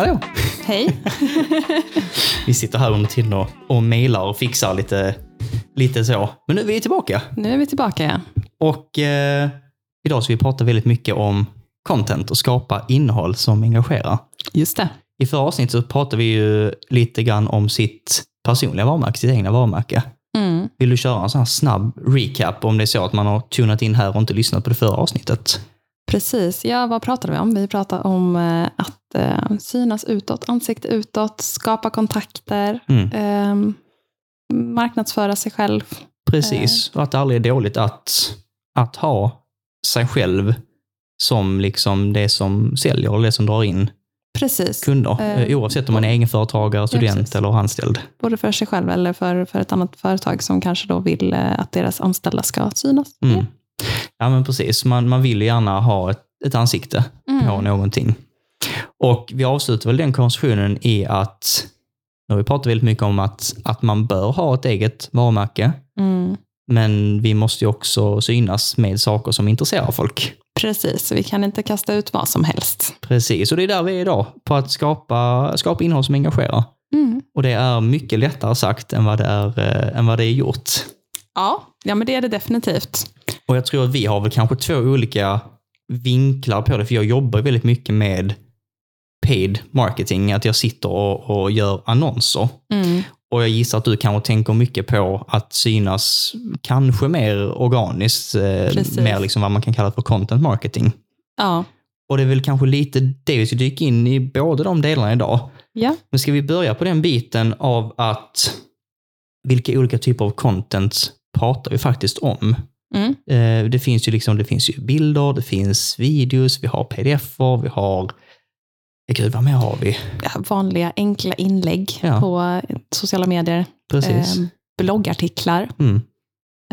Hallå! Hej. Vi sitter här under tiden och, och mejlar och fixar lite, lite så. Men nu är vi tillbaka. nu är vi tillbaka igen. Och eh, idag ska vi prata väldigt mycket om content och skapa innehåll som engagerar. Just det. I förra avsnittet så pratade vi ju lite grann om sitt personliga varumärke, sitt egna varumärke. Mm. Vill du köra en sån här snabb recap om det är så att man har tunat in här och inte lyssnat på det förra avsnittet? Precis. Ja, vad pratade vi om? Vi pratade om eh, att eh, synas utåt, ansikte utåt, skapa kontakter, Mm. eh, marknadsföra sig själv. Precis, och att det aldrig är dåligt att, att ha sig själv som liksom det som säljer och det som drar in Precis. kunder. Eh, Eh, Oavsett om man är egenföretagare, student precis. eller anställd. Både för sig själv eller för, för ett annat företag som kanske då vill eh, att deras anställda ska synas. Mm. Ja, men precis. Man, man vill gärna ha ett, ett ansikte Mm. på någonting. Och vi avslutar väl den konversationen i att, nu har vi pratat väldigt mycket om att, att man bör ha ett eget varumärke, Mm. men vi måste ju också synas med saker som intresserar folk. Precis, vi kan inte kasta ut vad som helst. Precis, och det är där vi är idag, på att skapa, skapa innehåll som engagerar. Mm. Och det är mycket lättare sagt än vad det är, eh, än vad det är gjort. Ja, ja, men det är det definitivt. Och jag tror att vi har väl kanske två olika vinklar på det, för jag jobbar väldigt mycket med paid marketing, att jag sitter och, och gör annonser. Mm. Och jag gissar att du kanske tänker mycket på att synas kanske mer organiskt, eh, Precis. mer liksom vad man kan kalla för content marketing. Ja. Och det är väl kanske lite det vi ska dyka in i båda de delarna idag. ja, Men ska vi börja på den biten av att vilka olika typer av content pratar vi faktiskt om? Mm. Eh, Det finns ju liksom, det finns ju bilder, det finns videos, vi har pdf-er, vi har... Gud, vad mer har vi? ja, vanliga enkla inlägg Ja. på sociala medier. Precis. Eh, bloggartiklar. Mm.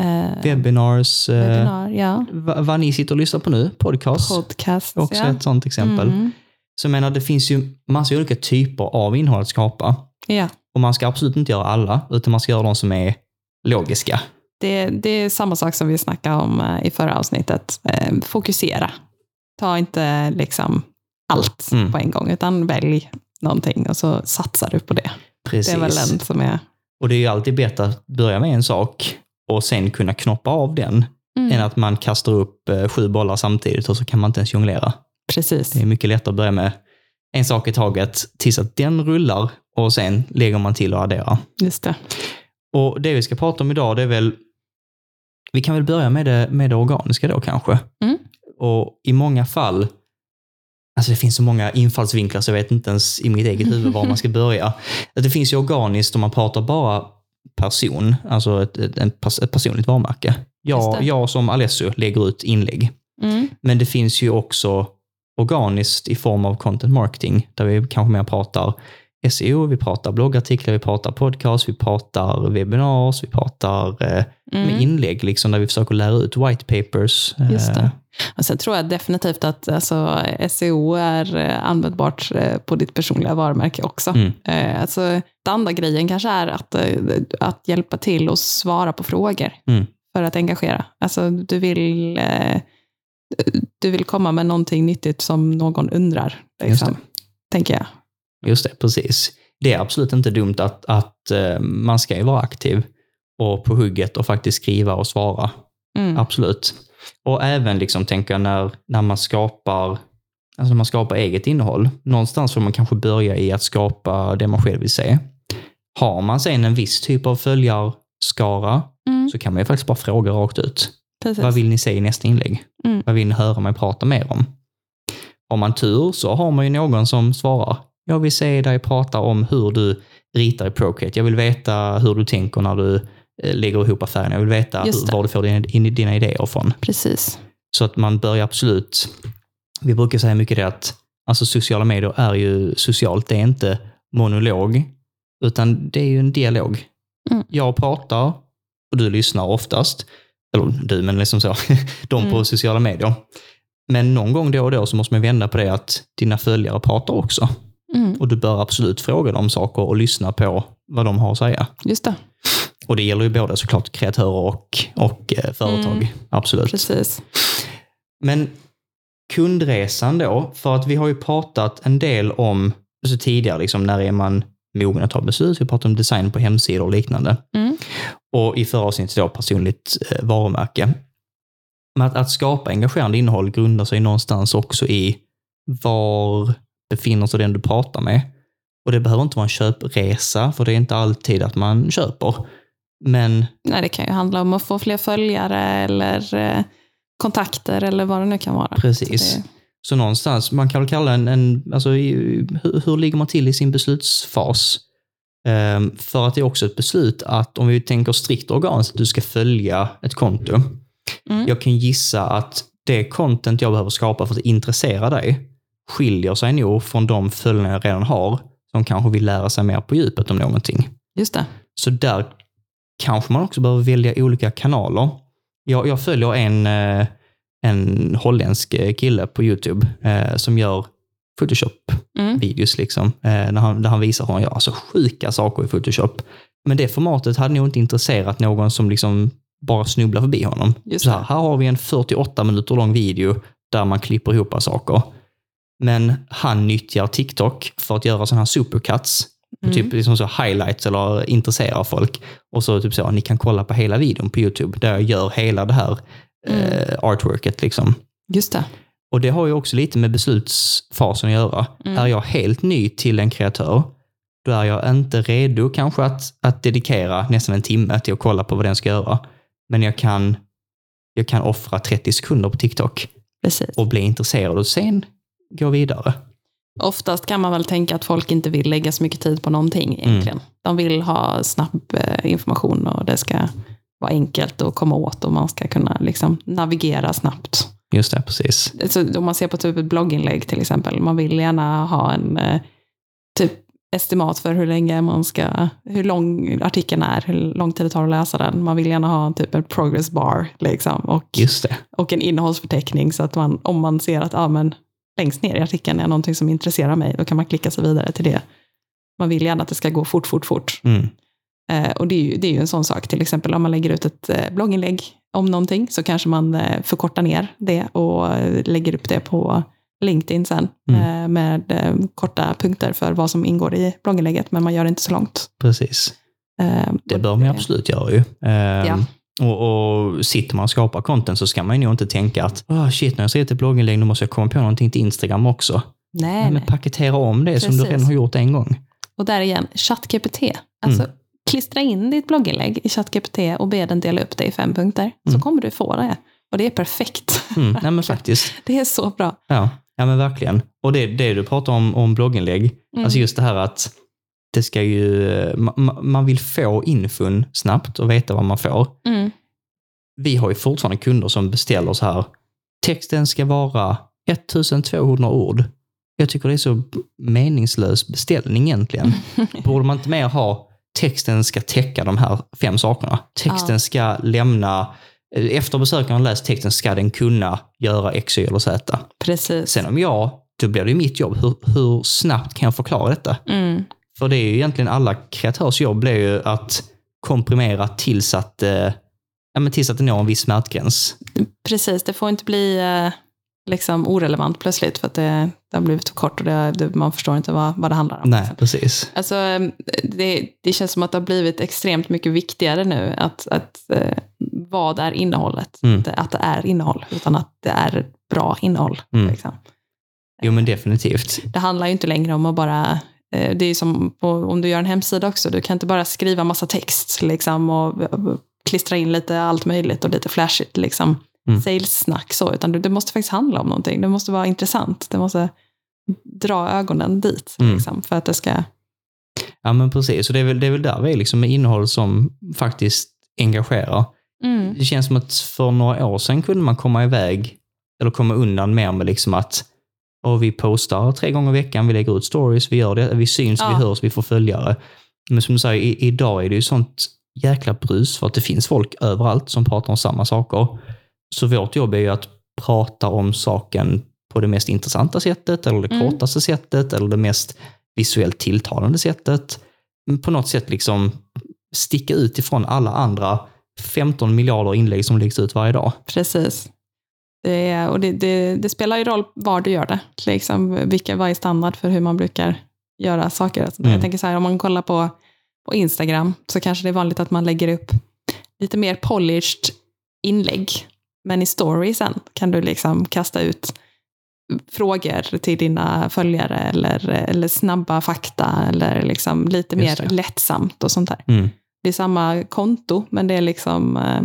Eh, Webinars, eh, webinar, ja. vad, vad ni sitter och lyssnar på nu, podcast, Podcast. också ett sånt exempel. Mm. Så jag menar, det finns ju massa olika typer av innehåll att skapa. ja. Och man ska absolut inte göra alla, utan man ska göra de som är logiska. Det, det är samma sak som vi snackade om eh, i förra avsnittet. Eh, fokusera. Ta inte liksom allt Mm. på en gång, utan välj någonting och så satsar du på det. Precis. Det är väl den som är... Och det är ju alltid bättre att börja med en sak och sen kunna knoppa av den, Mm. än att man kastar upp eh, sju bollar samtidigt och så kan man inte ens jonglera. Precis. Det är mycket lättare att börja med en sak i taget tills att den rullar och sen lägger man till och adderar. Just det. Och det vi ska prata om idag, det är väl... Vi kan väl börja med det, med det organiska då kanske. Mm. Och i många fall, alltså det finns så många infallsvinklar så jag vet inte ens i mitt eget huvud var man ska börja. Det finns ju organiskt om man pratar bara person, alltså ett, ett, ett personligt varumärke. Jag, jag som Alessio lägger ut inlägg. Mm. Men det finns ju också organiskt i form av content marketing, där vi kanske mer pratar SEO, vi pratar bloggartiklar, vi pratar podcast, vi pratar webinars, vi pratar eh, med Mm. inlägg liksom, där vi försöker lära ut white papers. eh, Just det. Och sen tror jag definitivt att alltså, SEO är eh, användbart eh, på ditt personliga varumärke också. Mm. Alltså, den andra grejen kanske är att, att hjälpa till och svara på frågor Mm. för att engagera. Alltså, du, vill, du vill komma med någonting nyttigt som någon undrar, liksom, tänker jag. Just det, precis. Det är absolut inte dumt att, att eh, man ska ju vara aktiv och på hugget och faktiskt skriva och svara. Mm. Absolut. Och även liksom tänka när, när man skapar alltså när man skapar eget innehåll. Någonstans får man kanske börja i att skapa det man själv vill se. Har man sen en viss typ av följarskara Mm. så kan man ju faktiskt bara fråga rakt ut. Precis. Vad vill ni se i nästa inlägg? Mm. Vad vill ni höra mig prata mer om? Har man tur så har man ju någon som svarar. Jag vill se dig prata om hur du ritar i Procreate. Jag vill veta hur du tänker när du eh, lägger ihop affären. Jag vill veta hur, var du får dina, in- dina idéer från. Precis. Så att man börjar absolut... Vi brukar säga mycket det att alltså sociala medier är ju socialt. Det är inte monolog, utan det är ju en dialog. Mm. Jag pratar och du lyssnar oftast. Eller du, men liksom så. De på Mm. sociala medier. Men någon gång då och då så måste man vända på det att dina följare pratar också. Mm. Och du bör absolut fråga dem saker och lyssna på vad de har att säga. Just det. Och det gäller ju både såklart kreatörer och, och eh, företag. Mm. Absolut. Precis. Men kundresan då, för att vi har ju pratat en del om så tidigare, liksom, när är man mogen att ta beslut? Vi pratar om design på hemsidor och liknande. Mm. Och i förra avsnittet då personligt eh, varumärke. Men att, att skapa engagerande innehåll grundar sig någonstans också i var befinner sig den du pratar med. Och det behöver inte vara en köpresa, för det är inte alltid att man köper. Men Nej, det kan ju handla om att få fler följare eller eh, kontakter eller vad det nu kan vara. precis. Så Så, det- någonstans, man kan väl kalla en, en alltså, hur, hur ligger man till i sin beslutsfas? Ehm, för att det är också ett beslut att om vi tänker strikt organiskt att du ska följa ett konto. Mm. Jag kan gissa att det content jag behöver skapa för att intressera dig skiljer sig nog från de följare jag redan har som kanske vill lära sig mer på djupet om någonting. Just det. Så där kanske man också behöver välja olika kanaler. Jag, jag följer en, eh, en holländsk eh, kille på YouTube eh, som gör Photoshop-videos, Mm. liksom, eh, där, han, där han visar hur han gör alltså, sjuka saker i Photoshop. Men det formatet hade nog inte intresserat någon som liksom bara snubblar förbi honom. Just Så här, här har vi en 48 minuter lång video där man klipper ihop saker. Men han nyttjar TikTok för att göra sådana här supercuts. Mm. Typ liksom så highlights eller intresserar folk. Och så typ så, ni kan kolla på hela videon på YouTube där jag gör hela det här eh, artworket. Liksom. Just det. Och det har ju också lite med beslutsfasen att göra. Mm. Är jag helt ny till en kreatör, då är jag inte redo kanske att, att dedikera nästan en timme till att kolla på vad den ska göra. Men jag kan, jag kan offra 30 sekunder på TikTok Precis. och bli intresserad och sen gå vidare. Oftast kan man väl tänka att folk inte vill lägga så mycket tid på någonting Mm. egentligen. De vill ha snabb eh, information och det ska vara enkelt att komma åt och man ska kunna liksom navigera snabbt. Just det, precis. Så om man ser på typ ett blogginlägg till exempel, man vill gärna ha en eh, typ estimat för hur länge man ska, hur lång artikeln är, hur lång tid det tar att läsa den. Man vill gärna ha typ en progress bar liksom, och, och en innehållsförteckning så att man, om man ser att ah, men, längst ner i artikeln är någonting som intresserar mig, då kan man klicka sig vidare till det. Man vill gärna att det ska gå fort, fort, fort. Mm. Eh, och det är, ju, det är ju en sån sak, till exempel om man lägger ut ett eh, blogginlägg om någonting så kanske man eh, förkortar ner det och eh, lägger upp det på LinkedIn sen Mm. eh, med eh, korta punkter för vad som ingår i blogginlägget, men man gör det inte så långt. Precis. Eh, Det bör man ju absolut göra ju. Ja. Och, och sitter man och skapar content så ska man ju nog inte tänka att oh, shit, när jag skrivit ett blogginlägg nu måste jag komma på någonting till Instagram också. Nej, Nej, nej. men paketera om det som du Precis. redan har gjort en gång. Och där igen, ChatGPT. Alltså, Mm. klistra in ditt blogginlägg i ChatGPT och be den dela upp det i fem punkter. Så Mm. kommer du få det. Och det är perfekt. Mm, nej men faktiskt. Det är så bra. Ja, ja men verkligen. Och det, det du pratar om, om blogginlägg, Mm. alltså just det här att det ska ju, ma- man vill få infon snabbt och veta vad man får. Mm. Vi har ju fortfarande kunder som beställer så här, texten ska vara 1200 ord. Jag tycker det är så meningslös beställning egentligen. Borde man inte mer ha texten ska täcka de här fem sakerna? Texten Ja. ska lämna, efter besökaren läst texten ska den kunna göra X, Y eller Z. Precis. Sen om jag, då blir det ju mitt jobb. Hur, hur snabbt kan jag förklara detta? Mm. För det är ju egentligen alla kreatörs jobb blir ju att komprimera tills att, eh, ja, men tills att det når en viss smärtgräns. Precis, det får inte bli eh, liksom orelevant plötsligt för att det, det har blivit för kort och det, det, man förstår inte vad, vad det handlar om. Nej, precis. Alltså, eh, det, det känns som att det har blivit extremt mycket viktigare nu att, att eh, vad är innehållet? Mm. Inte att det är innehåll, utan att det är bra innehåll. Mm. Liksom. Jo, men definitivt. Det handlar ju inte längre om att bara det är som på, om du gör en hemsida också, du kan inte bara skriva massa text liksom, och och klistra in lite allt möjligt och lite flashigt liksom, Mm. sales-snack så, utan det, det måste faktiskt handla om någonting. Det måste vara intressant. Det måste dra ögonen dit Mm. liksom, för att det ska... Ja, men precis. Och det är väl, det är väl där vi är liksom med innehåll som faktiskt engagerar. Mm. Det känns som att för några år sedan kunde man komma iväg, eller komma undan mer med liksom att och vi postar tre gånger i veckan, vi lägger ut stories, vi gör det, vi syns, Ja. vi hörs, vi får följare. Men som du säger, i, idag är det ju sånt jäkla brus för att det finns folk överallt som pratar om samma saker. Så vårt jobb är ju att prata om saken på det mest intressanta sättet, eller det Mm. kortaste sättet, eller det mest visuellt tilltalande sättet. På något sätt liksom sticka ut ifrån alla andra 15 miljarder inlägg som läggs ut varje dag. Precis. Det, är, och det, det, det spelar ju roll var du gör det. Liksom, vilka, vad är standard för hur man brukar göra saker. Alltså, Mm. Jag tänker så här, om man kollar på, på Instagram så kanske det är vanligt att man lägger upp lite mer polished inlägg. Men i story sen kan du liksom kasta ut frågor till dina följare eller, eller snabba fakta eller liksom lite mer lättsamt och sånt där. Mm. Det är samma konto, men det är liksom eh,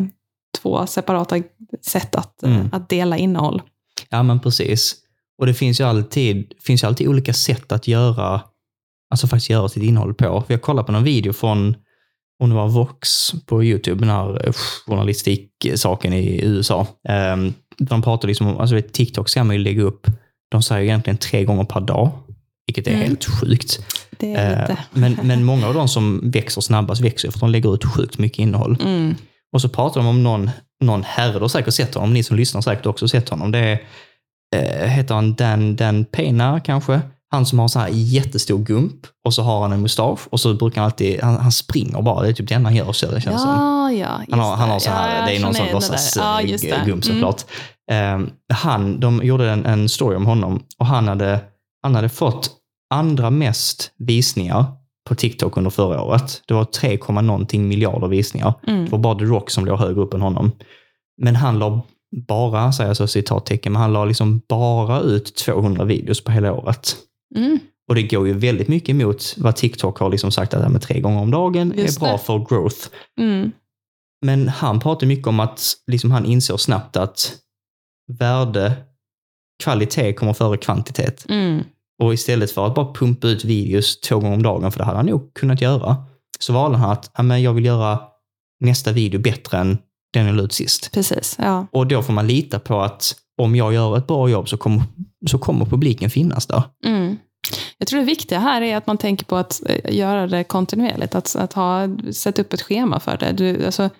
två separata sätt att, eh, Mm. att dela innehåll. Ja, men precis. Och det finns ju alltid, finns ju alltid olika sätt att göra, alltså faktiskt göra sitt innehåll på. För jag kollade på någon video från, om det var Vox på YouTube, den här eh, journalistiksaken i USA. Um, de pratar liksom om, alltså TikTok ska man ju lägga upp, de säger egentligen tre gånger per dag, vilket är Mm. helt sjukt. Det är lite... men, men många av de som växer snabbast växer för att de lägger ut sjukt mycket innehåll. Mm. Och så pratar de om någon, någon herre, du har säkert sett honom, ni som lyssnar har säkert också sett honom. Det är, eh, heter han Dan, Dan Pena kanske? Han som har så här jättestor gump och så har han en mustasch och så brukar han alltid, han, han springer bara, det är typ det enda han gör så det känns som. Ja, ja. just Han har, han har så här, Ja, det är någon sån igen det där. låtsas Ja, Mm. såklart. Eh, han, de gjorde en, en story om honom och han hade, han hade fått andra mest visningar på TikTok under förra året. Det var 3, någonting miljarder visningar. Mm. Det var bara The Rock som låg högre upp än honom. Men han la bara, säger jag så citattecken, men han la liksom bara ut 200 videos på hela året. Mm. Och det går ju väldigt mycket emot vad TikTok har liksom sagt att det här med tre gånger om dagen Just är bra det. för growth. Mm. Men han pratar mycket om att liksom han insåg snabbt att värde, kvalitet kommer före kvantitet. Mm. Och istället för att bara pumpa ut videos två gånger om dagen, för det hade han nog kunnat göra, så valde han att men jag vill göra nästa video bättre än den jag la ut sist. Precis, ja. Och då får man lita på att om jag gör ett bra jobb så kommer, så kommer publiken finnas där. Mm. Jag tror det viktiga här är att man tänker på att eh, göra det kontinuerligt. Att, att ha, sätta upp ett schema för det. Du, alltså,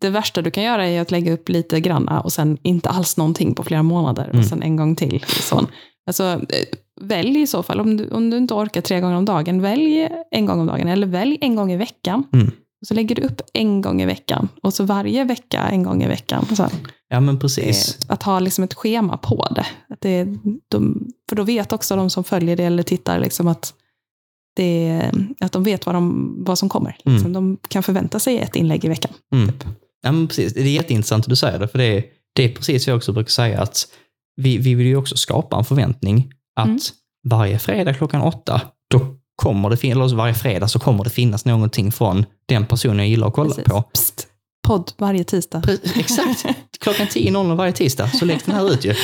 det värsta du kan göra är att lägga upp lite granna och sen inte alls någonting på flera månader Mm. och sen en gång till. Sån. Alltså, eh, välj i så fall, om du, om du inte orkar tre gånger om dagen, välj en gång om dagen eller välj en gång i veckan. Mm. Och så lägger du upp en gång i veckan och så varje vecka en gång i veckan. Så. Ja, men precis. Eh, Att ha liksom ett schema på det. Att det de, för då vet också de som följer det eller tittar liksom att, det, att de vet vad, de, vad som kommer. Mm. Liksom. De kan förvänta sig ett inlägg i veckan. Mm. Ja, men precis. Det är jätteintressant att du säger det, för det det är precis vad jag också brukar säga, att vi, vi vill ju också skapa en förväntning att Mm. varje fredag klockan åtta, då kommer det finnas, eller varje fredag så kommer det finnas någonting från den personen jag gillar att kolla Precis. på. Psst. Podd varje tisdag. Pre- Exakt. Klockan 10.00 varje tisdag så läggs den här ut ju.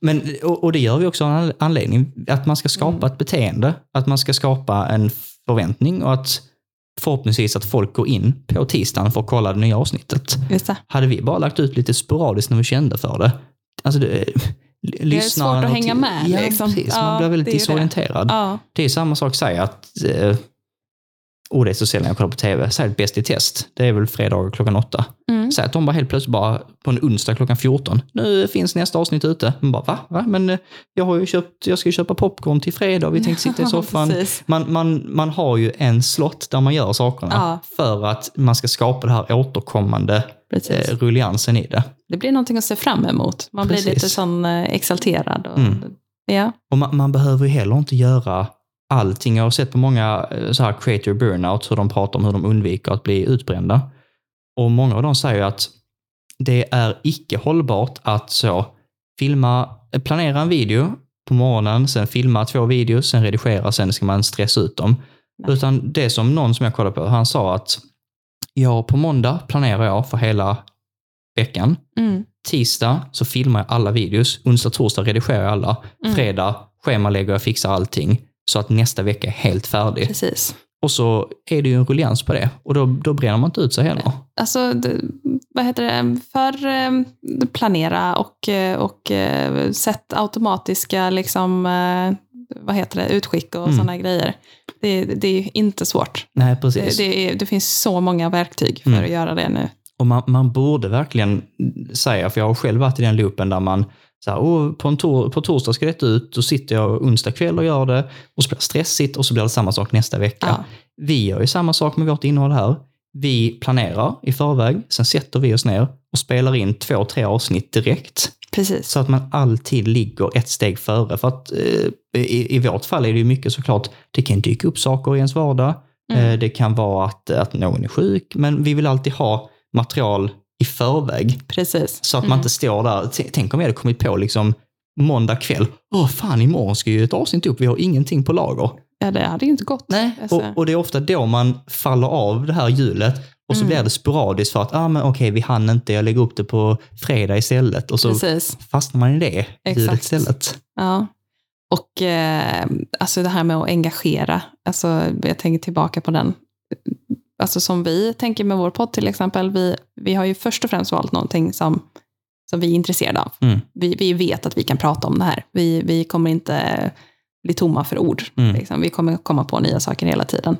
Men, och, och det gör vi också av en anledning. Att man ska skapa Mm. ett beteende, att man ska skapa en förväntning och att förhoppningsvis att folk går in på tisdagen för att kolla det nya avsnittet. Just det. Hade vi bara lagt ut lite sporadiskt när vi kände för det, alltså det, lyssnaren svårt att hänga med, Ja, liksom. precis. Ja, Man blir väldigt det är ju det. disorienterad. Ja. Det är samma sak att säga att, eh, och det är så sällan jag kollar på tv, säg ett Bäst i test. Det är väl fredagar klockan åtta. Mm. Säg att de bara helt plötsligt bara på en onsdag klockan 14. Nu finns nästa avsnitt ute. Man bara, va? va? Men eh, jag har ju köpt, jag ska ju köpa popcorn till fredag vi tänkte sitta i soffan. Man, man, man har ju en slott där man gör sakerna Ja. för att man ska skapa det här återkommande Precis. eh, rulliansen i det. Det blir någonting att se fram emot. Man Precis. blir lite sån eh, exalterad. Och, Mm. Ja. Och man, man behöver ju heller inte göra allting. Jag har sett på många eh, så här creator burnout hur de pratar om hur de undviker att bli utbrända. Och många av dem säger att det är icke hållbart att så filma, eh, planera en video på morgonen, sen filma två videos, sen redigera, sen ska man stressa ut dem. Nej. Utan det som någon som jag kollade på, han sa att jag på måndag planerar jag för hela veckan. Mm. Tisdag så filmar jag alla videos. Onsdag, torsdag redigerar jag alla. Mm. Fredag schemalägger jag fixar allting. Så att nästa vecka är helt färdig. Precis. Och så är det ju en rullians på det. Och då, då bränner man inte ut sig heller. Alltså, det, vad heter det, för eh, planera och, eh, och eh, sätt automatiska liksom, vad heter det, utskick och Mm. sådana grejer. Det, det är ju inte svårt. Nej, Det, precis. det, är, det finns så många verktyg för Mm. att göra det nu. Och man, man borde verkligen säga, för jag har själv varit i den loopen där man så här, oh, på, en tor på torsdag ska detta ut, då sitter jag onsdag kväll och gör det och så blir det stressigt och så blir det samma sak nästa vecka. Ja. Vi gör ju samma sak med vårt innehåll här. Vi planerar i förväg, sen sätter vi oss ner och spelar in två, tre avsnitt direkt. Precis. Så att man alltid ligger ett steg före. För att eh, i, i vårt fall är det ju mycket såklart, det kan dyka upp saker i ens vardag. Mm. Eh, det kan vara att, att någon är sjuk, men vi vill alltid ha material i förväg. Precis. Så att man Mm. inte står där, tänk om vi hade kommit på liksom måndag kväll, åh fan imorgon ska ju ett avsnitt upp, vi har ingenting på lager. Ja, det hade ju inte gått. Alltså, Och, och det är ofta då man faller av det här hjulet och så Mm. blir det sporadiskt för att, ah, men okej, vi hann inte, jag lägger upp det på fredag istället. Och så Precis. fastnar man i det hjulet istället. Ja. Och eh, alltså det här med att engagera, alltså jag tänker tillbaka på den. Alltså som vi tänker med vår podd till exempel, vi, vi har ju först och främst valt någonting som, som vi är intresserade av. Mm. Vi, vi vet att vi kan prata om det här. Vi, vi kommer inte bli tomma för ord. Mm. Liksom. Vi kommer komma på nya saker hela tiden.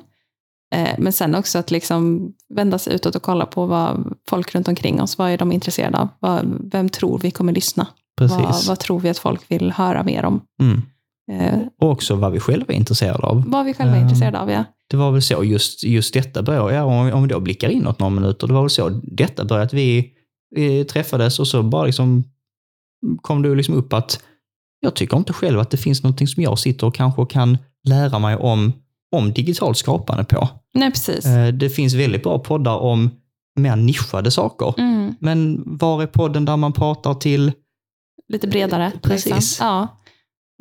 Eh, men sen också att liksom vända sig utåt och kolla på vad folk runt omkring oss, vad är de intresserade av? Vad, vem tror vi kommer lyssna? Precis. Vad, vad tror vi att folk vill höra mer om? Mm. Eh, Och också vad vi själva är intresserade av. vad vi själva är Ehm, intresserade av, ja. Det var väl så, just, just detta började, ja, om, om vi då blickar inåt några minuter, det var väl så detta började att vi, vi träffades och så bara liksom kom det liksom upp att jag tycker inte själv att det finns någonting som jag sitter och kanske kan lära mig om, om digitalt skapande på. Nej, precis. Eh, Det finns väldigt bra poddar om mer nischade saker. Mm, Men var är podden där man pratar till lite bredare. Precis. Liksom. Ja.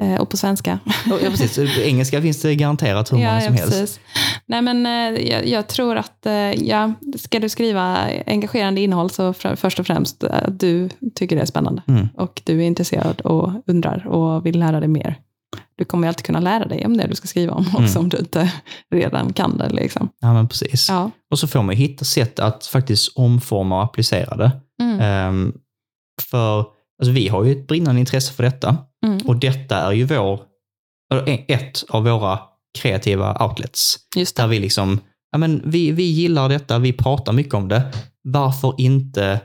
Eh, och på svenska. Ja, precis. Engelska finns det garanterat hur många som helst. Nej, men eh, jag, jag tror att, eh, ja, ska du skriva engagerande innehåll så fr- först och främst att du tycker det är spännande. Mm. Och du är intresserad och undrar och vill lära dig mer. Du kommer alltid kunna lära dig om det du ska skriva om också Mm. om du inte redan kan det. Liksom. Ja, men precis. Ja. Och så får man ju hitta sätt att faktiskt omforma och applicera det. Mm. Ehm, för alltså, vi har ju ett brinnande intresse för detta. Mm. Och detta är ju vår, eller ett av våra kreativa outlets. Just det. Där vi liksom, ja men vi, vi gillar detta, vi pratar mycket om det. Varför inte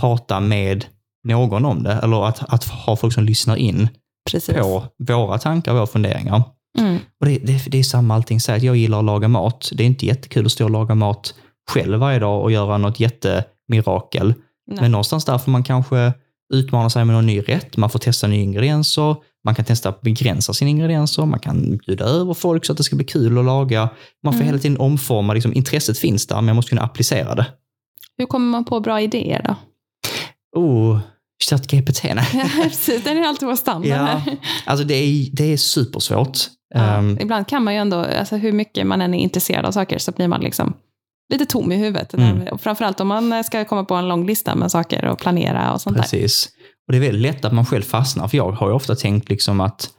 prata med någon om det? Eller att, att ha folk som lyssnar in Precis. på våra tankar, våra funderingar. Mm. Och det, det, det är samma allting, säg att jag gillar att laga mat. Det är inte jättekul att stå och laga mat själv varje dag och göra något jättemirakel. Nej. Men någonstans där får man kanske utmana sig med någon ny rätt, man får testa nya ingredienser, man kan testa att begränsa sina ingredienser, man kan bjuda över folk så att det ska bli kul att laga. Man får Mm. hela tiden omforma, liksom, intresset finns där, men man måste kunna applicera det. Hur kommer man på bra idéer då? Oh, ChatGPT, nej. Ja, precis. Den är alltid vår standard. Ja, alltså det är, det är supersvårt. Ja, Ehm, ibland kan man ju ändå, alltså hur mycket man än är intresserad av saker så blir man liksom lite tom i huvudet. Mm. Framförallt om man ska komma på en lång lista med saker och planera och sånt där. Precis. Och det är väldigt lätt att man själv fastnar, för jag har ju ofta tänkt liksom att,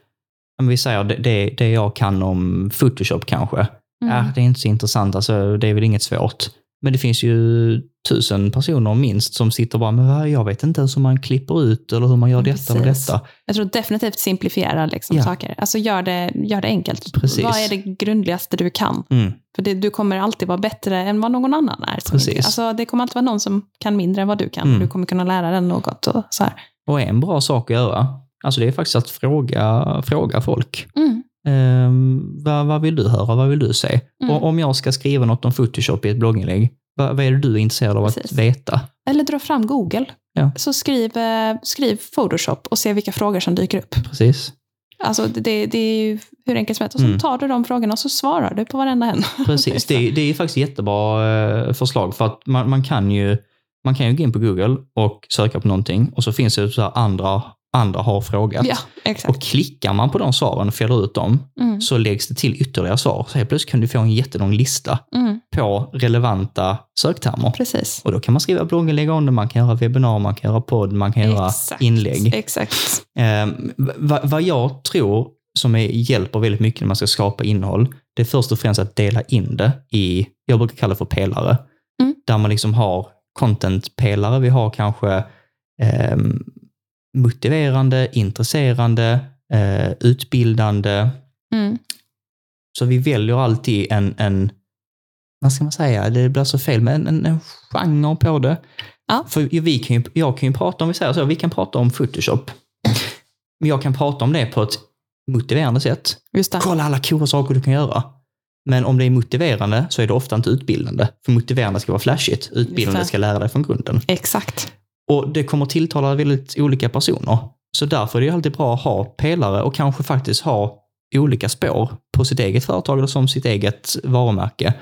vi säger det, det, jag kan om Photoshop kanske, Mm. ja, det är inte så intressant, alltså, det är väl inget svårt. Men det finns ju tusen personer minst som sitter och bara, men jag vet inte ens hur man klipper ut eller hur man gör detta och precis. detta. Jag tror definitivt simplifiera liksom Ja. saker. Alltså gör det, gör det enkelt. Precis. Vad är det grundligaste du kan? Mm, För det, du kommer alltid vara bättre än vad någon annan är. Precis. Alltså, det kommer alltid vara någon som kan mindre än vad du kan. Mm. Du kommer kunna lära den något. Och så här. Och en bra sak att göra, alltså det är faktiskt att fråga, fråga folk. Mm. Ehm, vad, vad vill du höra? Vad vill du se? Mm. Och om jag ska skriva något om Photoshop i ett blogginlägg, vad, vad är det du är intresserad av att Precis. veta? Eller dra fram Google. Ja. Så skriv, eh, skriv Photoshop och se vilka frågor som dyker upp. Precis. Alltså det, det, är ju hur enkelt som helst. Och så Mm. tar du de frågorna och så svarar du på varenda en. Precis, det, är- det är faktiskt jättebra eh, förslag för att man, man, kan ju, man kan ju gå in på Google och söka på någonting och så finns det så andra, andra har frågat. Ja. Och klickar man på de svaren och fäller ut dem Mm. så läggs det till ytterligare svar. Så helt plötsligt kan du få en jättelång lista Mm. på relevanta söktermer. Precis. Och då kan man skriva blogginlägg om det, man kan göra webbinar, man kan göra podd, man kan göra Exakt. inlägg. Exakt. Eh, vad, vad jag tror som är, hjälper väldigt mycket när man ska skapa innehåll, det är först och främst att dela in det i, jag brukar kalla det för pelare, Mm. där man liksom har content-pelare. Vi har kanske eh, motiverande, intresserande, eh, utbildande. Mm. Så vi väljer alltid en, en vad ska man säga, det blir så fel, men en, en genre på det. Ja. För vi kan ju, jag kan ju prata om, vi säger så, vi kan prata om Photoshop. Men jag kan prata om det på ett motiverande sätt. Kolla alla coola saker du kan göra. Men om det är motiverande så är det ofta inte utbildande. För motiverande ska vara flashigt. Utbildande ska lära dig från grunden. Exakt. Och det kommer tilltala väldigt olika personer. Så därför är det alltid bra att ha pelare och kanske faktiskt ha olika spår på sitt eget företag eller som sitt eget varumärke.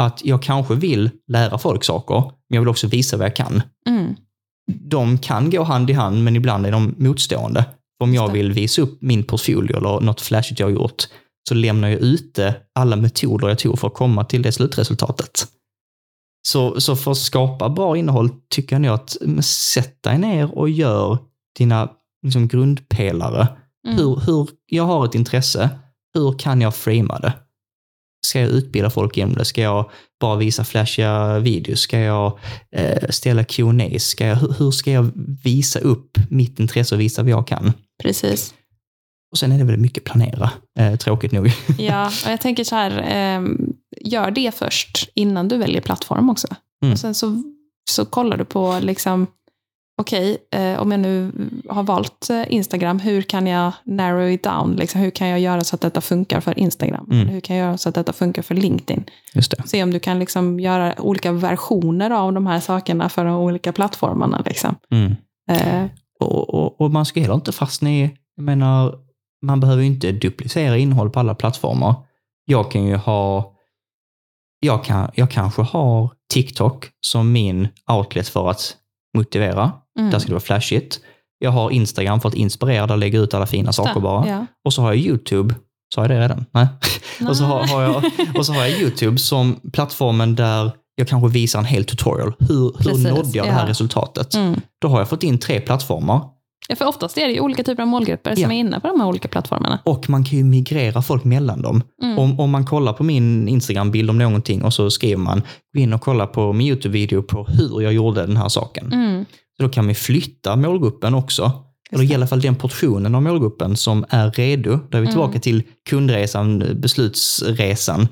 Att jag kanske vill lära folk saker, men jag vill också visa vad jag kan. Mm. De kan gå hand i hand, men ibland är de motstående. Om jag vill visa upp min portfolio eller något flashigt jag har gjort, så lämnar jag ute alla metoder jag tog för att komma till det slutresultatet. Så, så för att skapa bra innehåll tycker jag att men sätt dig ner och gör dina liksom, grundpelare. Mm. Hur, hur, jag har ett intresse, hur kan jag framea det? Ska jag utbilda folk genom det? Ska jag bara visa flashiga videos? Ska jag eh, ställa Q&A? Ska jag, hur, hur ska jag visa upp mitt intresse och visa vad jag kan? Precis. Och sen är det väl mycket planera, eh, tråkigt nog. Ja, och jag tänker så här, ehm, gör det först innan du väljer plattform också. Mm. Och sen så, så kollar du på, liksom, okej, eh, om jag nu har valt eh, Instagram, hur kan jag narrow it down? Liksom, hur kan jag göra så att detta funkar för Instagram? Mm. Hur kan jag göra så att detta funkar för LinkedIn? Se om du kan liksom göra olika versioner av de här sakerna för de olika plattformarna. Liksom. Mm. Eh, Och, och, och man ska heller inte fastna i, jag menar, man behöver ju inte duplicera innehåll på alla plattformar. Jag kan ju ha, jag, kan, jag kanske har TikTok som min outlet för att motivera. mm. Där ska det vara flashigt. Jag har Instagram för att inspirera, där lägger jag ut alla fina saker bara. Ja. Och så har jag YouTube, sa jag det redan? Nej. och, så har, har jag, och så har jag YouTube som plattformen där jag kanske visar en hel tutorial. Hur, hur Precis, nådde jag det här ja. resultatet? Mm. Då har jag fått in tre plattformar Ja, för oftast är det ju olika typer av målgrupper som Ja. är inne på de här olika plattformarna. och man kan ju migrera folk mellan dem. Mm. Om, om man kollar på min Instagram-bild om någonting och så skriver man, gå in och kolla på min YouTube-video på hur jag gjorde den här saken. Mm. Så då kan vi flytta målgruppen också. Eller i alla fall den portionen av målgruppen som är redo. Då är vi tillbaka till kundresan, beslutsresan.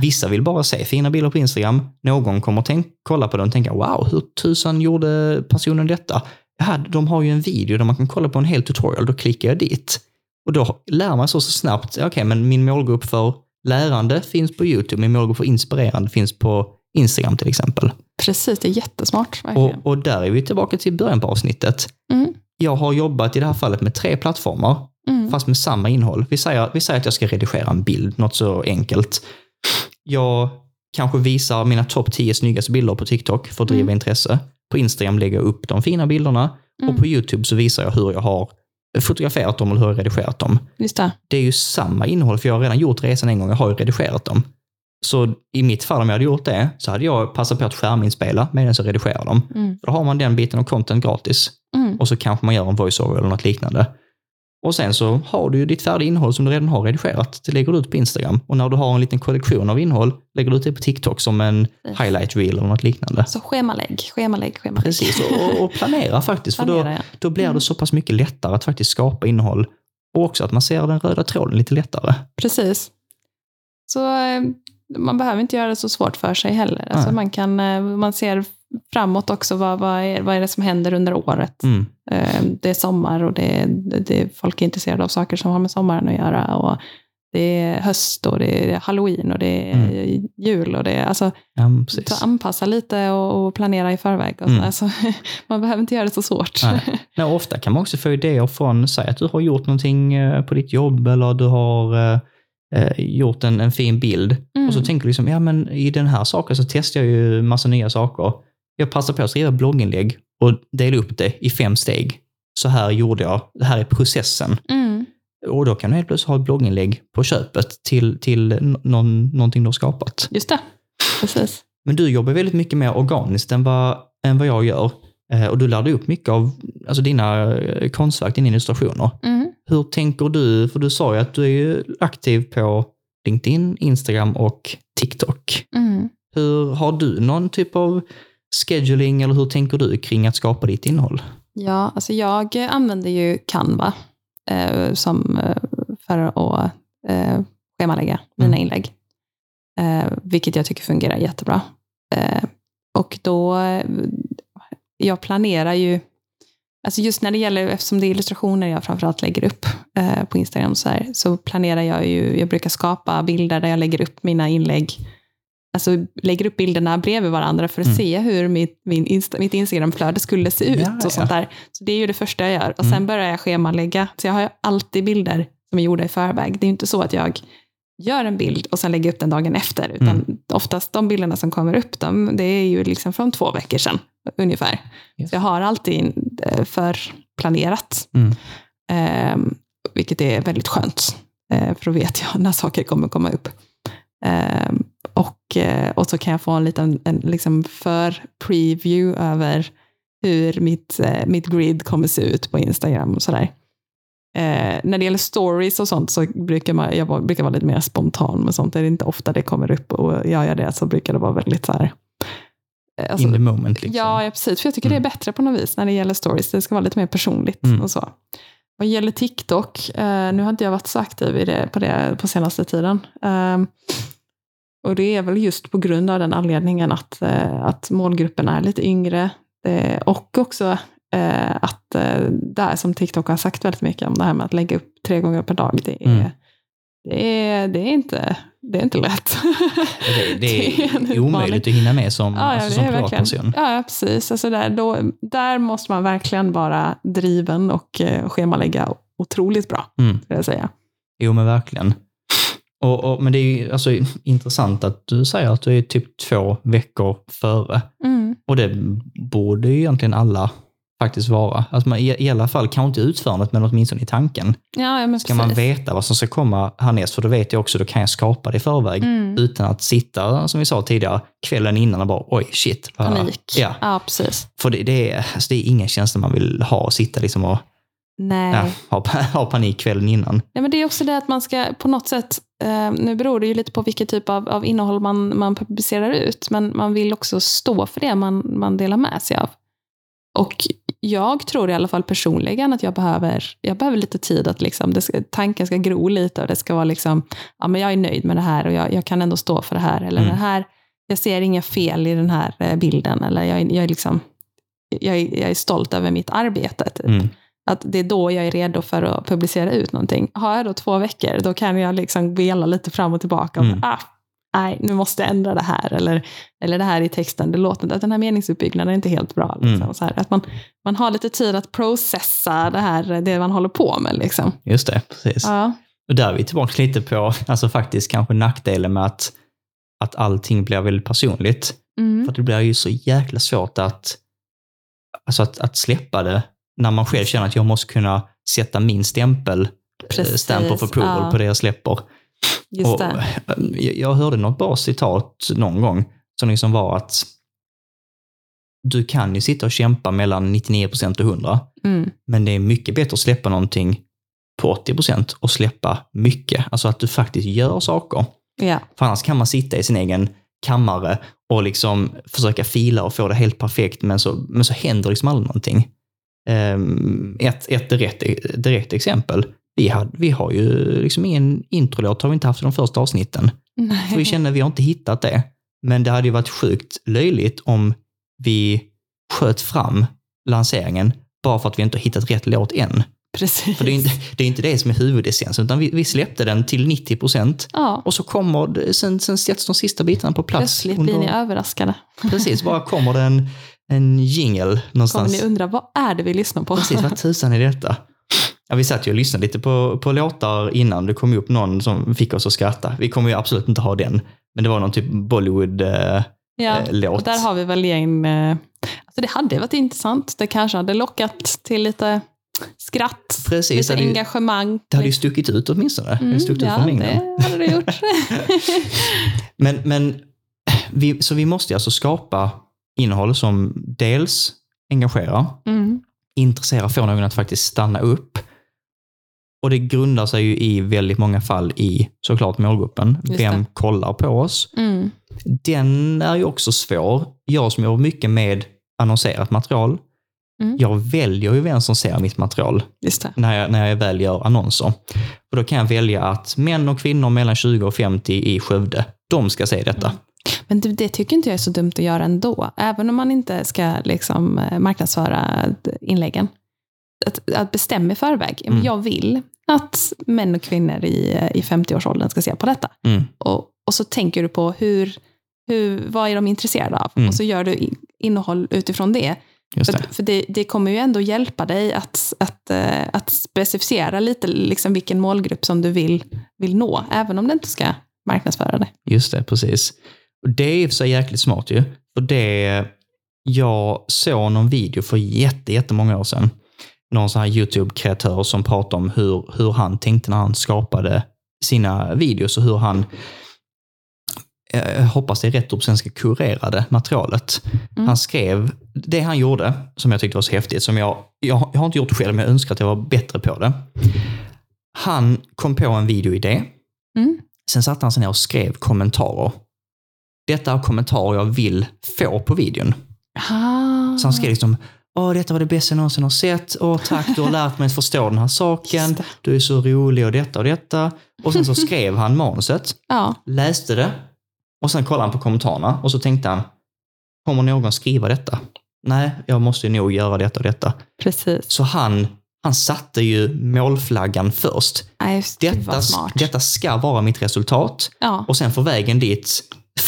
Vissa vill bara se fina bilder på Instagram. Någon kommer tänk, kolla på den och tänka, wow, hur tusan gjorde personen detta? Ja, de har ju en video där man kan kolla på en hel tutorial, då klickar jag dit. Och då lär man sig så snabbt, okej, men min målgrupp för lärande finns på YouTube, min målgrupp för inspirerande finns på Instagram till exempel. Precis, det är jättesmart. Verkligen. Och, och där är vi tillbaka till början på avsnittet. Mm. Jag har jobbat i det här fallet med tre plattformar, Mm. fast med samma innehåll. Vi säger, vi säger att jag ska redigera en bild, något så enkelt. Jag kanske visar mina topp 10 snyggaste bilder på TikTok för att driva Mm. intresse. På Instagram lägger jag upp de fina bilderna Mm. och på YouTube så visar jag hur jag har fotograferat dem eller hur jag redigerat dem. Just det. Det är ju samma innehåll, för jag har redan gjort resan en gång, jag har ju redigerat dem. Så i mitt fall, om jag hade gjort det, så hade jag passat på att skärminspela medan jag redigerar dem. Mm. Då har man den biten av content gratis. Mm. Och så kanske man gör en voiceover eller något liknande. Och sen så har du ju ditt färdiga innehåll som du redan har redigerat. Det lägger du ut på Instagram. Och när du har en liten kollektion av innehåll, lägger du ut det på TikTok som en highlight reel eller något liknande. Så schemalägg, schemalägg, schemalägg. Precis, och, och planera faktiskt. För då, Planera, ja. då blir det Mm. så pass mycket lättare att faktiskt skapa innehåll. Och också att man ser den röda tråden lite lättare. Precis. Så eh, man behöver inte göra det så svårt för sig heller. Alltså man, kan, eh, man ser framåt också, vad, vad, är, vad är det som händer under året? Mm. Eh, Det är sommar och det, det, folk är intresserade av saker som har med sommaren att göra. Och det är höst och det är halloween och det är Mm. jul. Och det är, alltså, Ja, så anpassa lite och, och planera i förväg. Och så. Mm. Alltså, man behöver inte göra det så svårt. Nej. Nej, ofta kan man också få idéer från, säg att du har gjort någonting eh, på ditt jobb eller du har eh, eh, gjort en, en fin bild. Mm. Och så tänker du liksom, ja men i den här saken så testar jag ju massa nya saker. Jag passar på att skriva blogginlägg och dela upp det i fem steg. Så här gjorde jag, det här är processen. Mm. Och då kan du helt plötsligt ha ett blogginlägg på köpet till, till någon, någonting du har skapat. Just det, precis. Men du jobbar väldigt mycket mer organiskt än vad, än vad jag gör. Eh, och du lärde upp mycket av alltså dina eh, konstverk, dina illustrationer. Mm. Hur tänker du? För du sa ju att du är aktiv på LinkedIn, Instagram och TikTok. Mm. Hur Har du någon typ av scheduling eller hur tänker du kring att skapa ditt innehåll? Ja, alltså jag använder ju Canva eh, som, eh, för att eh, schemalägga mina Mm. inlägg. Eh, vilket jag tycker fungerar jättebra. Eh, och då, eh, jag planerar ju, alltså just när det gäller, eftersom det är illustrationer jag framförallt lägger upp eh, på Instagram så, här, så planerar jag ju, jag brukar skapa bilder där jag lägger upp mina inlägg alltså, lägger upp bilderna bredvid varandra för att Mm. se hur mitt, min Insta, mitt Instagramflöde skulle se ut. Ja, och sånt där. Så det är ju det första jag gör. Och Mm. sen börjar jag schemalägga. Så jag har alltid bilder som är gjorda i förväg. Det är ju inte så att jag gör en bild och sen lägger upp den dagen efter. Utan Mm. oftast de bilderna som kommer upp, de, det är ju liksom från två veckor sedan ungefär. Yes. Så jag har alltid eh, förplanerat. Mm. Ehm, vilket är väldigt skönt. Eh, för då vet jag när saker kommer komma upp. Ehm, och, eh, och så kan jag få en liten en, liksom för-preview över hur mitt, eh, mitt grid kommer se ut på Instagram och sådär. Eh, när det gäller stories och sånt så brukar man, jag brukar vara lite mer spontan med sånt. Det är inte ofta det kommer upp och gör jag det så brukar det vara väldigt så här. eh, alltså- In the moment liksom. Ja, ja, precis. För jag tycker det är bättre på något vis när det gäller stories. Det ska vara lite mer personligt Mm. och så. Vad gäller TikTok, eh, nu har inte jag varit så aktiv i det, på det på senaste tiden. Ehm, och det är väl just på grund av den anledningen att, eh, att målgruppen är lite yngre. Eh, och också eh, att det här som TikTok har sagt väldigt mycket om det här med att lägga upp tre gånger per dag. Det är, Mm. det är, det är, inte, det är inte lätt. Det, det Det är är omöjligt att hinna med som, Ja, alltså, som privatperson. Ja, precis. Alltså där, då, där måste man verkligen vara driven och eh, schemalägga otroligt bra, Mm. jag säga. Jo, men verkligen. Och, och, men det är ju alltså, intressant att du säger att du är typ två veckor före. Mm. Och det borde ju egentligen alla faktiskt vara. Alltså man, i, I alla fall, kanske inte utförandet, men åtminstone i tanken. Ja, ja, Ska man veta vad som ska komma härnäst, för då vet jag också, då kan jag skapa det i förväg. Mm. Utan att sitta, som vi sa tidigare, kvällen innan och bara oj, shit. Panik. Ja, Ja, precis. för det, det, är, alltså, det är ingen känsla man vill ha, att sitta liksom och Nej. ja, ha, ha panik kvällen innan. Nej, men det är också det att man ska på något sätt, eh, nu beror det ju lite på vilket typ av, av innehåll man, man publicerar ut, men man vill också stå för det man, man delar med sig av. Och jag tror i alla fall personligen att jag behöver, jag behöver lite tid att liksom, det ska, tanken ska gro lite och det ska vara liksom, ja men jag är nöjd med det här och jag, jag kan ändå stå för det här. Eller Mm. det här, jag ser inga fel i den här eh, bilden. Eller jag, jag, är liksom, jag, är, jag är stolt över mitt arbete. Typ. Mm. Att det är då jag är redo för att publicera ut någonting. Har jag då två veckor, då kan jag liksom vela lite fram och tillbaka. Och, Mm. ah, nej, nu måste jag ändra det här. Eller, eller det här i texten, det låter inte, att den här meningsuppbyggnaden är inte helt bra. Liksom. Mm. Så här, att man, man har lite tid att processa det här, det man håller på med. Liksom. Just det, precis. Ja. Och där är vi tillbaka lite på, alltså faktiskt kanske nackdelen med att, att allting blir väldigt personligt. Mm. För att det blir ju så jäkla svårt att, alltså att, att släppa det när man själv känner att jag måste kunna sätta min stämpel, eh, Precis, stamp of approval ja. på det jag släpper. Och, det. eh, jag hörde något bra citat någon gång som liksom var att du kan ju sitta och kämpa mellan 99% och 100, Mm. men det är mycket bättre att släppa någonting på 80% och släppa mycket. Alltså att du faktiskt gör saker. Ja. För annars kan man sitta i sin egen kammare och liksom försöka fila och få det helt perfekt, men så, men så händer liksom aldrig någonting. Ehm, ett ett direkt, direkt exempel. Vi, hade, vi har ju liksom ingen introlåt, har vi inte haft i de första avsnitten. För vi känner att vi har inte hittat det. Men det hade ju varit sjukt löjligt om vi sköt fram lanseringen bara för att vi inte har hittat rätt låt än. Precis. För det är inte det, är inte det som är huvudessensen, utan vi, vi släppte den till 90 procent ja. och så kommer, sen, sen sätts de sista bitarna på plats. Plötsligt blir ni överraskade. Precis, bara kommer det en, en jingle Kommer någonstans. ni undra, vad är det vi lyssnar på? Precis, vad tusan är detta? Ja, vi satt ju och lyssnade lite på, på låtar innan. Det kom ju upp någon som fick oss att skratta. Vi kommer ju absolut inte ha den. Men det var någon typ Bollywood-låt. Ja, eh, låt. och där har vi väl en... eh, Alltså det hade varit intressant. Det kanske hade lockat till lite skratt, Precis, lite det hade engagemang. det hade ju stuckit ut åtminstone. det Mm, stuckit ut ja, från mängden. det hade det gjort. Men, men vi, så vi måste alltså skapa innehåll som dels engagerar, mm. intresserar, får någon att faktiskt stanna upp. Och det grundar sig ju i väldigt många fall i såklart målgruppen. Vem kollar på oss? Mm. Den är ju också svår. Jag som jobbar mycket med annonserat material, Mm. jag väljer ju vem som ser mitt material när jag, när jag väl gör annonser. Och då kan jag välja att män och kvinnor mellan 20 och 50 i Skövde, de ska se detta. Mm. Men det, det tycker inte jag är så dumt att göra ändå. Även om man inte ska liksom, eh, marknadsföra inläggen. Att, att bestämma i förväg. Mm. Jag vill att män och kvinnor i, i 50-årsåldern ska se på detta. Mm. Och, och så tänker du på hur, hur, vad är de intresserade av? Mm. Och så gör du in- innehåll utifrån det. Just För, det. att- för det, det kommer ju ändå hjälpa dig att, att, eh, att specificera lite liksom vilken målgrupp som du vill, vill nå, även om du inte ska marknadsföra det. Just det, precis. Och det är i och för sig jäkligt smart ju. För det, jag såg någon video för jätte, jättemånga år sedan. Någon sån här YouTube-kreatör som pratade om hur, hur han tänkte när han skapade sina videos och hur han, eh, jag hoppas det är rätt ord på svenska, kurerade materialet. Mm. Han skrev, det han gjorde, som jag tyckte var så häftigt, som jag, jag, jag har inte gjort det själv, men jag önskar att jag var bättre på det. Han kom på en videoidé, Mm. Sen satte han sig ner och skrev kommentarer. Detta är kommentarer jag vill få på videon. Ah. Så han skrev liksom, Åh, detta var det bästa jag någonsin har sett. Åh, tack, du har lärt mig att förstå den här saken. Det. Du är så rolig och detta och detta. Och sen så skrev han manuset, Ja, läste det och sen kollade han på kommentarerna och så tänkte han, kommer någon skriva detta? Nej, jag måste ju nog göra detta och detta. precis. Så han, han satte ju målflaggan först. Nej, just, det Detta, smart. detta ska vara mitt resultat. ja. Och sen får vägen dit,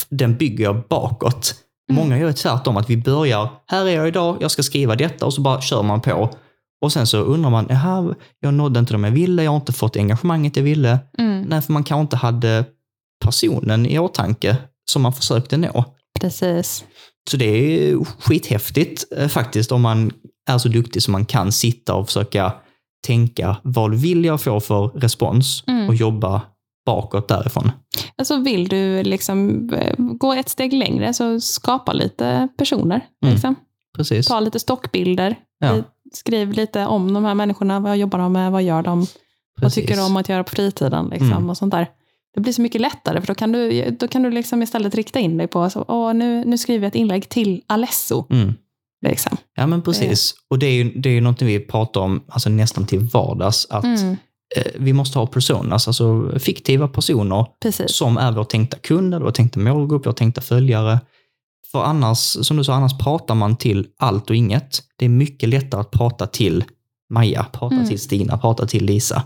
den bygger jag bakåt. Mm. Många gör tvärtom, att vi börjar, här är jag idag, jag ska skriva detta och så bara kör man på. Och sen så undrar man, jaha, jag nådde inte dem jag ville, jag har inte fått engagemanget jag ville. Mm, Nej, för man kanske inte hade personen i åtanke som man försökte nå. precis. Så det är skithäftigt eh, faktiskt om man är så duktig som man kan sitta och försöka tänka, vad vill jag få för respons Mm. och jobba bakåt därifrån. Alltså vill du liksom eh, gå ett steg längre så skapa lite personer. Mm. Liksom. Precis. Ta lite stockbilder. Ja. Skriv lite om de här människorna. Vad jobbar de med? Vad gör de? Vad Precis. tycker de om att göra på fritiden? Liksom, Mm. och sånt där. Det blir så mycket lättare för då kan du, då kan du liksom istället rikta in dig på så, Åh, nu, nu skriver jag ett inlägg till Alesso. Mm. Liksom. Ja men precis. Och det är ju det är ju någonting vi pratar om alltså nästan till vardags. Att Mm, eh, vi måste ha personas, alltså fiktiva personer precis. som är vår tänkta kund, vår tänkta målgrupp, vår tänkta följare. För annars, som du sa, annars pratar man till allt och inget. Det är mycket lättare att prata till Maja, prata Mm. till Stina, prata till Lisa.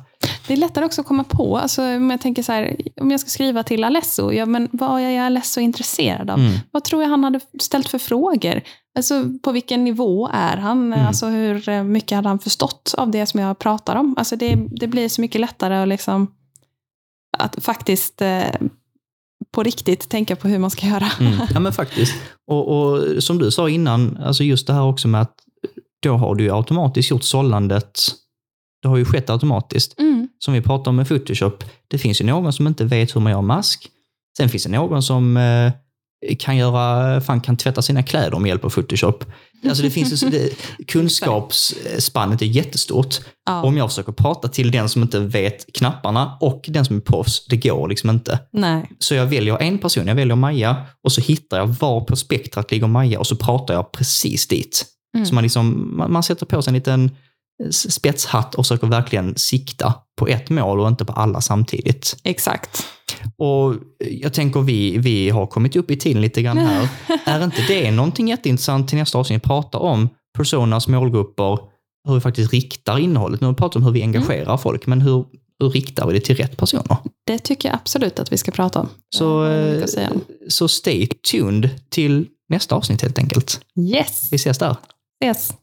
Det är lättare också att komma på. Alltså, om jag tänker så här, om jag ska skriva till Alesso, ja, men vad är Alesso intresserad av? Mm. Vad tror jag han hade ställt för frågor? Alltså, på vilken nivå är han? Mm. Alltså, hur eh, mycket hade han förstått av det som jag pratar om? Alltså, det, det blir så mycket lättare att, liksom, att faktiskt eh, på riktigt tänka på hur man ska göra. Mm. Ja men faktiskt. Och, och som du sa innan, alltså just det här också med att då har du ju automatiskt gjort sållandet. Det har ju skett automatiskt. Mm, som vi pratade om med Photoshop, det finns ju någon som inte vet hur man gör mask. Sen finns det någon som eh, kan göra, fan kan tvätta sina kläder med hjälp av Photoshop. Alltså det finns det, kunskapsspannet är jättestort. ja. Om jag försöker prata till den som inte vet knapparna och den som är proffs, det går liksom inte. Nej. Så jag väljer en person, jag väljer Maja och så hittar jag var på spektrat ligger Maja och så pratar jag precis dit. Mm. Så man, liksom, man, man sätter på sig en liten s- spetshatt och försöker verkligen sikta på ett mål och inte på alla samtidigt. Exakt. Och jag tänker vi, vi har kommit upp i tiden lite grann här. är inte det någonting jätteintressant till nästa avsnitt? Prata om personas målgrupper, hur vi faktiskt riktar innehållet. Nu har vi pratat om hur vi engagerar folk, men hur, hur riktar vi det till rätt personer? Det tycker jag absolut att vi ska prata om. Så, eh, så stay tuned till nästa avsnitt helt enkelt. Yes, Vi ses där ses.